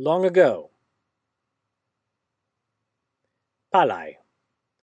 long ago. Palai